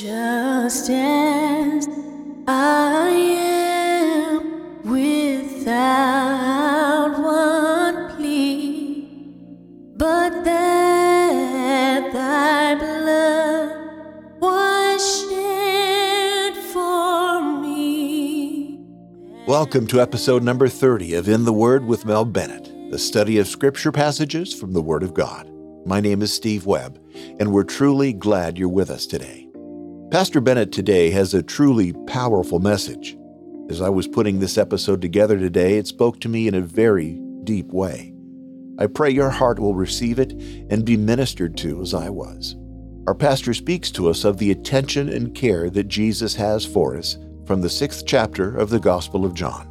Just as I am without one plea, but that thy blood was shed for me. Welcome to episode number 30 of In the Word with Mel Bennett, the study of scripture passages from the Word of God. My name is Steve Webb, and we're truly glad you're with us today. Pastor Bennett today has a truly powerful message. As I was putting this episode together today, it spoke to me in a very deep way. I pray your heart will receive it and be ministered to as I was. Our pastor speaks to us of the attention and care that Jesus has for us from the sixth chapter of the Gospel of John.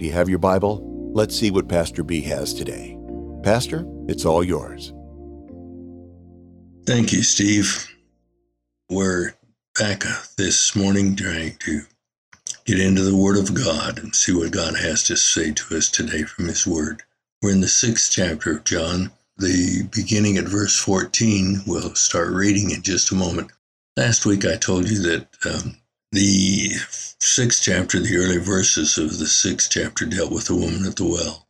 Do you have your Bible? Let's see what Pastor B has today. Pastor, it's all yours. Thank you, Steve. We're back this morning trying to get into the Word of God and see what God has to say to us today from His Word. We're in the sixth chapter of John, the beginning at verse 14. We'll start reading in just a moment. Last week I told you that um, the sixth chapter, the early verses of the sixth chapter, dealt with the woman at the well.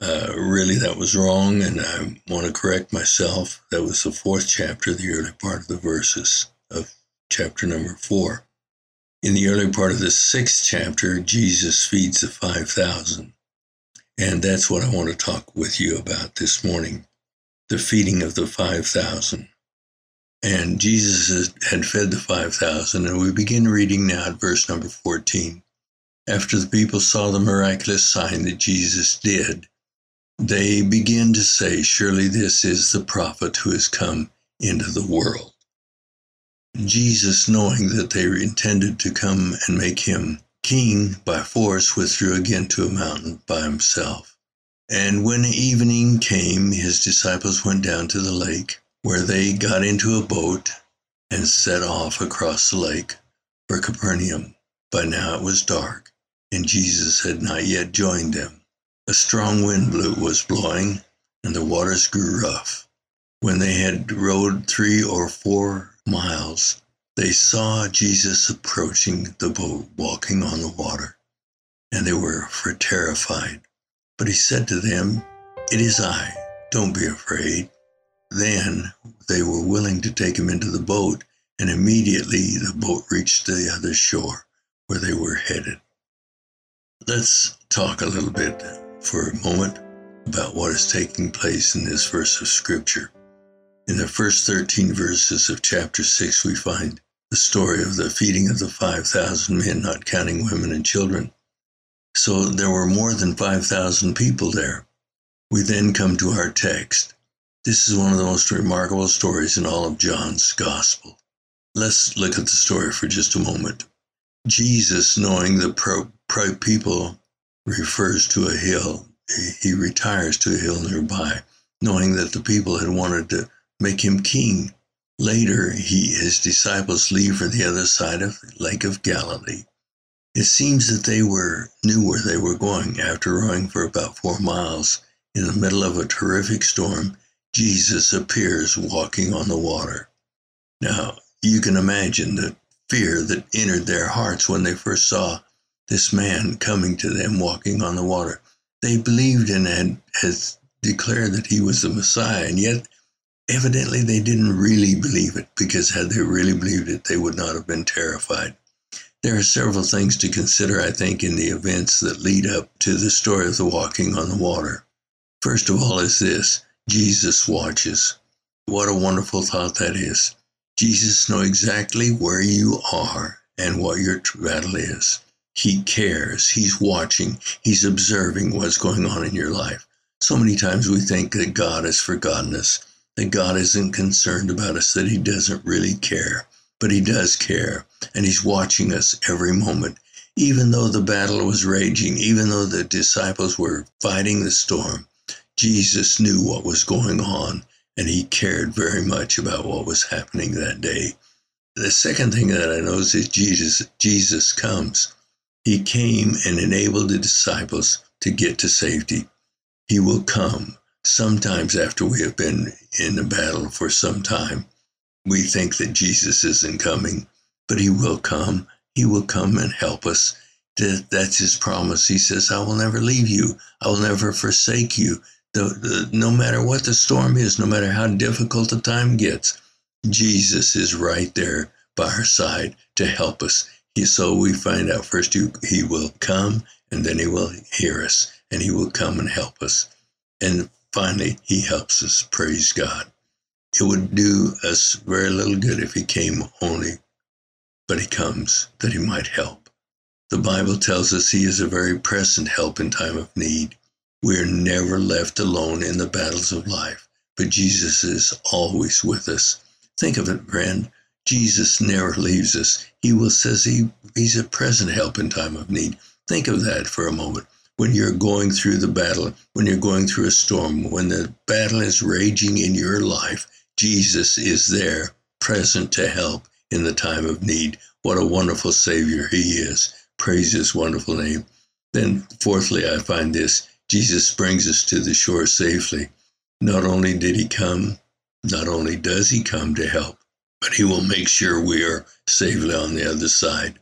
Uh, really, that was wrong, and I want to correct myself. That was the fourth chapter, the early part of the verses of chapter number four. In the early part of the sixth chapter, Jesus feeds the 5,000. And that's what I want to talk with you about this morning the feeding of the 5,000. And Jesus had fed the 5,000, and we begin reading now at verse number 14. After the people saw the miraculous sign that Jesus did, they begin to say, Surely this is the prophet who has come into the world. Jesus, knowing that they intended to come and make him king by force, withdrew again to a mountain by himself. And when evening came, his disciples went down to the lake, where they got into a boat and set off across the lake for Capernaum. By now it was dark, and Jesus had not yet joined them. A strong wind blew, was blowing, and the waters grew rough. When they had rowed three or four miles, they saw Jesus approaching the boat, walking on the water, and they were terrified. But he said to them, It is I, don't be afraid. Then they were willing to take him into the boat, and immediately the boat reached the other shore where they were headed. Let's talk a little bit for a moment about what is taking place in this verse of Scripture. In the first 13 verses of chapter 6, we find the story of the feeding of the 5,000 men, not counting women and children. So there were more than 5,000 people there. We then come to our text. This is one of the most remarkable stories in all of John's Gospel. Let's look at the story for just a moment. Jesus, knowing the pro, pro people, refers to a hill. He retires to a hill nearby, knowing that the people had wanted to make him king. Later, he, his disciples leave for the other side of the Lake of Galilee. It seems that they were knew where they were going. After rowing for about four miles in the middle of a terrific storm, Jesus appears walking on the water. Now, you can imagine the fear that entered their hearts when they first saw this man coming to them walking on the water. They believed and had, had declared that he was the Messiah, and yet Evidently, they didn't really believe it because had they really believed it, they would not have been terrified. There are several things to consider, I think, in the events that lead up to the story of the walking on the water. First of all, is this Jesus watches. What a wonderful thought that is. Jesus knows exactly where you are and what your battle is. He cares. He's watching. He's observing what's going on in your life. So many times we think that God has forgotten us that God isn't concerned about us, that He doesn't really care. But He does care, and He's watching us every moment. Even though the battle was raging, even though the disciples were fighting the storm, Jesus knew what was going on, and He cared very much about what was happening that day. The second thing that I notice is Jesus, Jesus comes. He came and enabled the disciples to get to safety. He will come sometimes after we have been in the battle for some time. we think that Jesus isn't coming, but he will come. He will come and help us. That's his promise. He says, I will never leave you. I will never forsake you. The, the, no matter what the storm is, no matter how difficult the time gets, Jesus is right there by our side to help us. He, so we find out first he, he will come and then he will hear us and he will come and help us. And finally, he helps us. Praise God. It would do us very little good if he came only, but he comes that he might help. The Bible tells us he is a very present help in time of need. We are never left alone in the battles of life, but Jesus is always with us. Think of it, friend. Jesus never leaves us. He will says he, he's a present help in time of need. Think of that for a moment. When you're going through the battle, when you're going through a storm, when the battle is raging in your life, Jesus is there, present to help in the time of need. What a wonderful Savior He is. Praise His wonderful name. Then, fourthly, I find this Jesus brings us to the shore safely. Not only did He come, not only does He come to help, but He will make sure we are safely on the other side.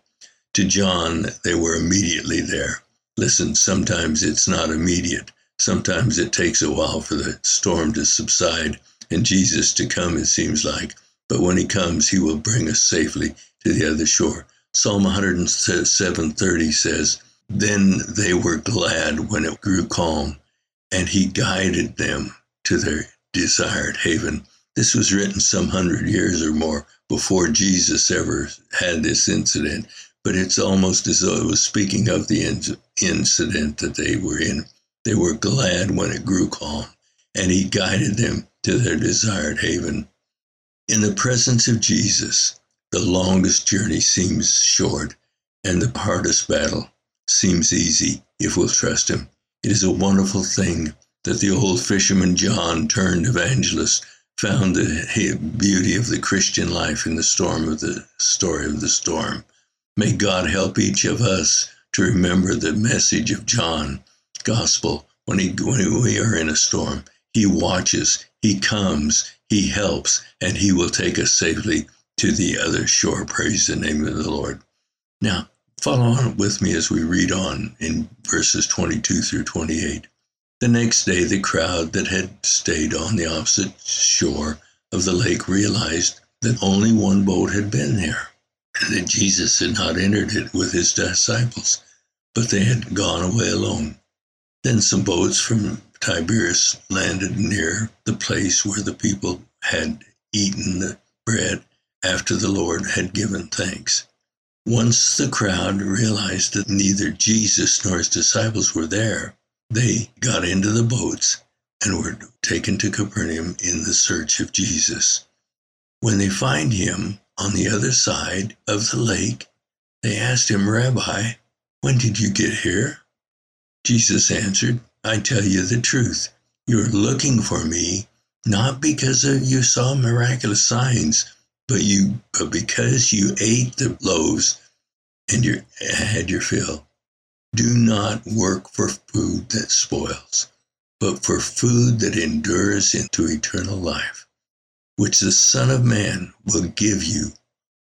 To John, they were immediately there. Listen, sometimes it's not immediate. Sometimes it takes a while for the storm to subside and Jesus to come, it seems like. But when he comes, he will bring us safely to the other shore. Psalm 107:30 says, Then they were glad when it grew calm, and he guided them to their desired haven. This was written some hundred years or more before Jesus ever had this incident, but it's almost as though it was speaking of the incident that they were in. They were glad when it grew calm, and he guided them to their desired haven. In the presence of Jesus, the longest journey seems short, and the hardest battle seems easy if we'll trust Him. It is a wonderful thing that the old fisherman John turned evangelist found the beauty of the Christian life in the storm of the story of the storm. May God help each of us to remember the message of John gospel when, he, when we are in a storm. He watches, he comes, He helps, and He will take us safely to the other shore. Praise the name of the Lord. Now, follow on with me as we read on in verses 22 through 28. The next day, the crowd that had stayed on the opposite shore of the lake realized that only one boat had been there, that Jesus had not entered it with his disciples, but they had gone away alone. Then some boats from Tiberias landed near the place where the people had eaten the bread after the Lord had given thanks. Once the crowd realized that neither Jesus nor his disciples were there, they got into the boats and were taken to Capernaum in the search of Jesus. When they find him on the other side of the lake, they asked him, Rabbi, when did you get here? Jesus answered, I tell you the truth. You're looking for me not because you saw miraculous signs, but you but because you ate the loaves and you had your fill. Do not work for food that spoils, but for food that endures into eternal life, which the Son of Man will give you.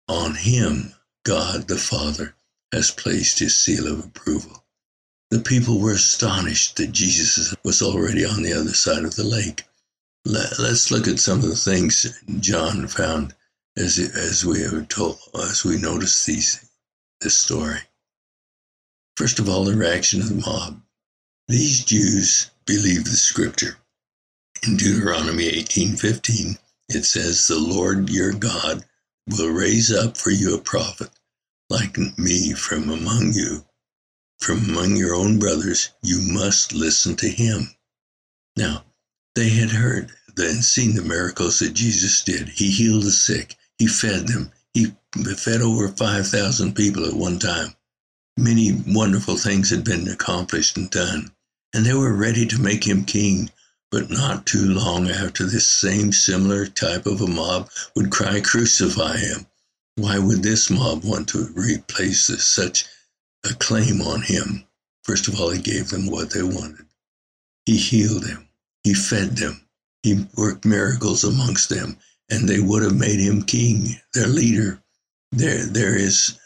On him God the Father has placed his seal of approval. The people were astonished that Jesus was already on the other side of the lake. Let, us look at some of the things John found as, as we have told, as we notice these, this story. First of all, the reaction of the mob. These Jews believed the scripture. In Deuteronomy 18:15, it says, "The Lord your God will raise up for you a prophet like me from among you, from among your own brothers, you must listen to him. Now, they had heard and seen the miracles that Jesus did. He healed the sick, he fed them, he fed over 5,000 people at one time. Many wonderful things had been accomplished and done, and they were ready to make him king. But not too long after, this same similar type of a mob would cry, Crucify him. Why would this mob want to replace this, such a claim on him. First of all, he gave them what they wanted. He healed them. He fed them. He worked miracles amongst them. and they would have made him king, their leader. There, there is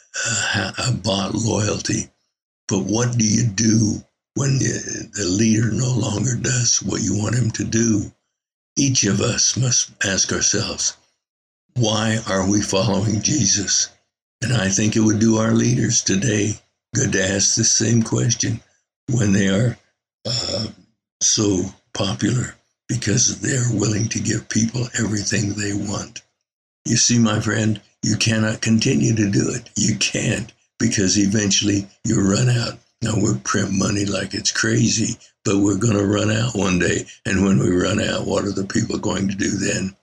a, a bought loyalty. But what do you do when the, leader no longer does what you want him to do? Each of us must ask ourselves, why are we following Jesus? And I think it would do our leaders today good to ask the same question when they are uh, so popular because they're willing to give people everything they want. You see, my friend, you cannot continue to do it. You can't because eventually you run out. Now we print money like it's crazy, but we're going to run out one day. And when we run out, what are the people going to do then?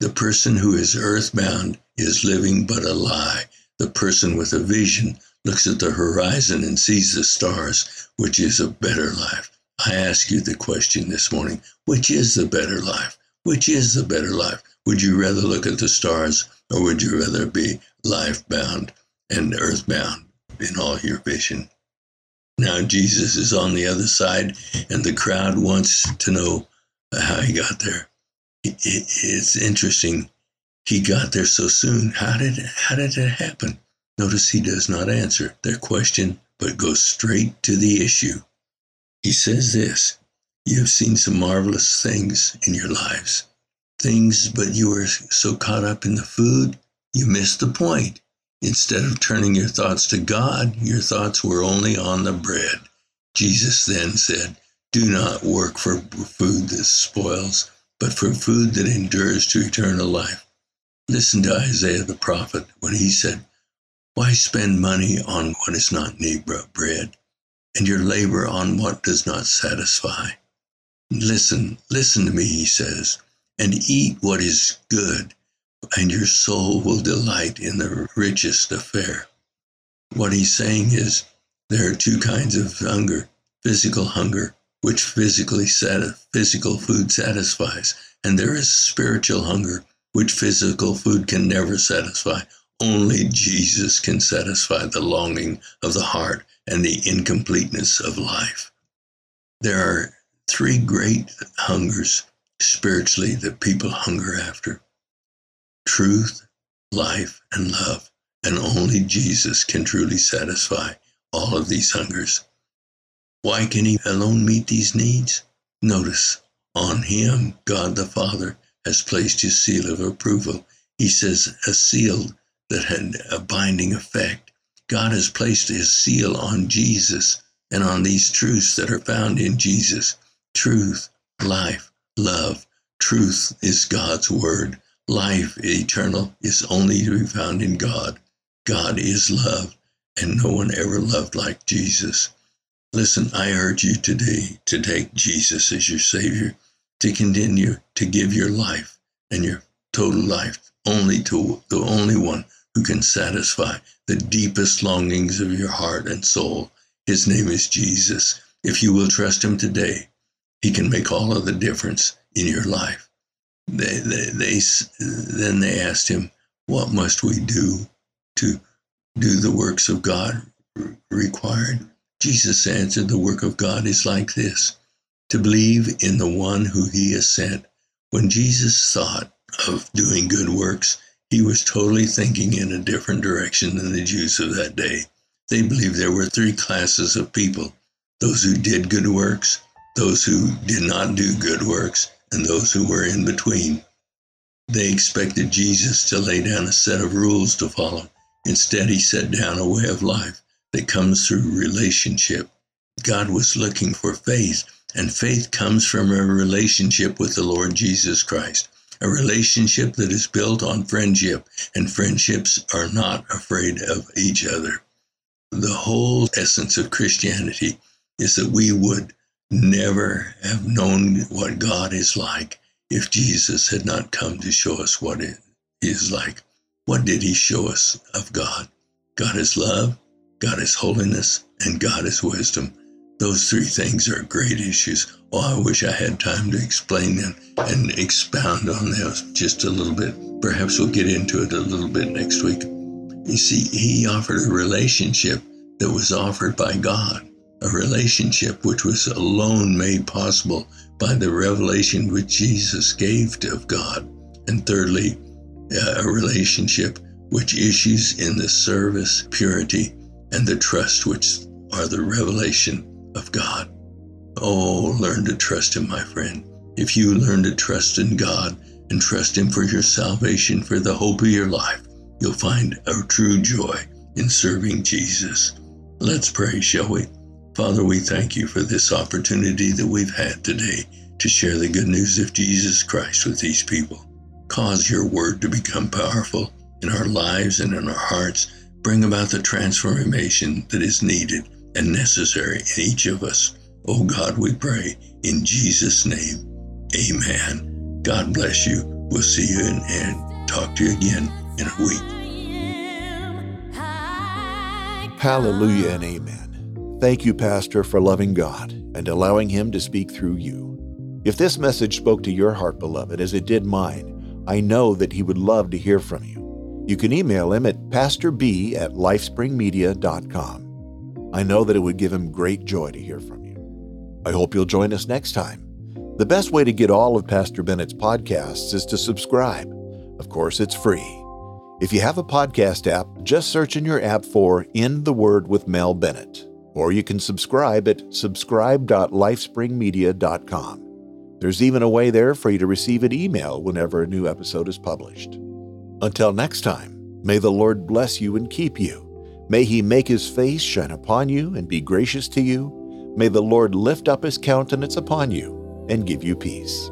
The person who is earthbound is living but a lie. The person with a vision looks at the horizon and sees the stars, which is a better life. I ask you the question this morning which is the better life? Which is the better life? Would you rather look at the stars or would you rather be life bound and earthbound in all your vision? Now, Jesus is on the other side, and the crowd wants to know how he got there. It's interesting. He got there so soon. How did, how did it happen? Notice he does not answer their question, but goes straight to the issue. He says this You have seen some marvelous things in your lives. Things, but you were so caught up in the food, you missed the point. Instead of turning your thoughts to God, your thoughts were only on the bread. Jesus then said, Do not work for food that spoils, but for food that endures to eternal life. Listen to Isaiah the prophet when he said, Why spend money on what is not bread? and your labor on what does not satisfy. Listen, listen to me, he says, and eat what is good, and your soul will delight in the richest affair. What he's saying is there are two kinds of hunger physical hunger, which physically physical food satisfies, and there is spiritual hunger, which physical food can never satisfy. Only Jesus can satisfy the longing of the heart and the incompleteness of life. There are three great hungers spiritually that people hunger after truth, life, and love. And only Jesus can truly satisfy all of these hungers. Why can He alone meet these needs? Notice, on Him, God the Father has placed His seal of approval. He says, a seal that had a binding effect God has placed his seal on Jesus and on these truths that are found in Jesus truth, life, love. Truth is God's word. Life eternal is only to be found in God. God is love, and no one ever loved like Jesus. Listen, I urge you today to take Jesus as your Savior, to continue to give your life and your total life only to the only one who can satisfy the deepest longings of your heart and soul. His name is Jesus. If you will trust him today, he can make all of the difference in your life. They, they, they, then they asked him, What must we do to do the works of God required? Jesus answered, The work of God is like this to believe in the one who he has sent. When Jesus thought of doing good works, he was totally thinking in a different direction than the Jews of that day. They believed there were three classes of people those who did good works, those who did not do good works, and those who were in between. They expected Jesus to lay down a set of rules to follow. Instead, he set down a way of life that comes through relationship. God was looking for faith, and faith comes from a relationship with the Lord Jesus Christ a relationship that is built on friendship, and friendships are not afraid of each other. The whole essence of Christianity is that we would never have known what God is like if Jesus had not come to show us what it is like. What did he show us of God? God is love, God is holiness, and God is wisdom. Those three things are great issues. Oh, I wish I had time to explain them and expound on them just a little bit. Perhaps we'll get into it a little bit next week. You see, he offered a relationship that was offered by God, a relationship which was alone made possible by the revelation which Jesus gave of God. And thirdly, uh, a relationship which issues in the service, purity, and the trust which are the revelation of God. Oh, learn to trust Him, my friend. If you learn to trust in God and trust Him for your salvation, for the hope of your life, you'll find a true joy in serving Jesus. Let's pray, shall we? Father, we thank you for this opportunity that we've had today to share the good news of Jesus Christ with these people. Cause your word to become powerful in our lives and in our hearts. Bring about the transformation that is needed and necessary in each of us. Oh God, we pray in Jesus' name. Amen. God bless you. We'll see you and, and talk to you again in a week. Hallelujah and amen. Thank you, Pastor, for loving God and allowing Him to speak through you. If this message spoke to your heart, beloved, as it did mine, I know that He would love to hear from you. You can email Him at pastorb at lifespringmedia.com. I know that it would give Him great joy to hear from you. I hope you'll join us next time. The best way to get all of Pastor Bennett's podcasts is to subscribe. Of course, it's free. If you have a podcast app, just search in your app for In the Word with Mel Bennett, or you can subscribe at subscribe.lifespringmedia.com. There's even a way there for you to receive an email whenever a new episode is published. Until next time, may the Lord bless you and keep you. May he make his face shine upon you and be gracious to you. May the Lord lift up his countenance upon you and give you peace.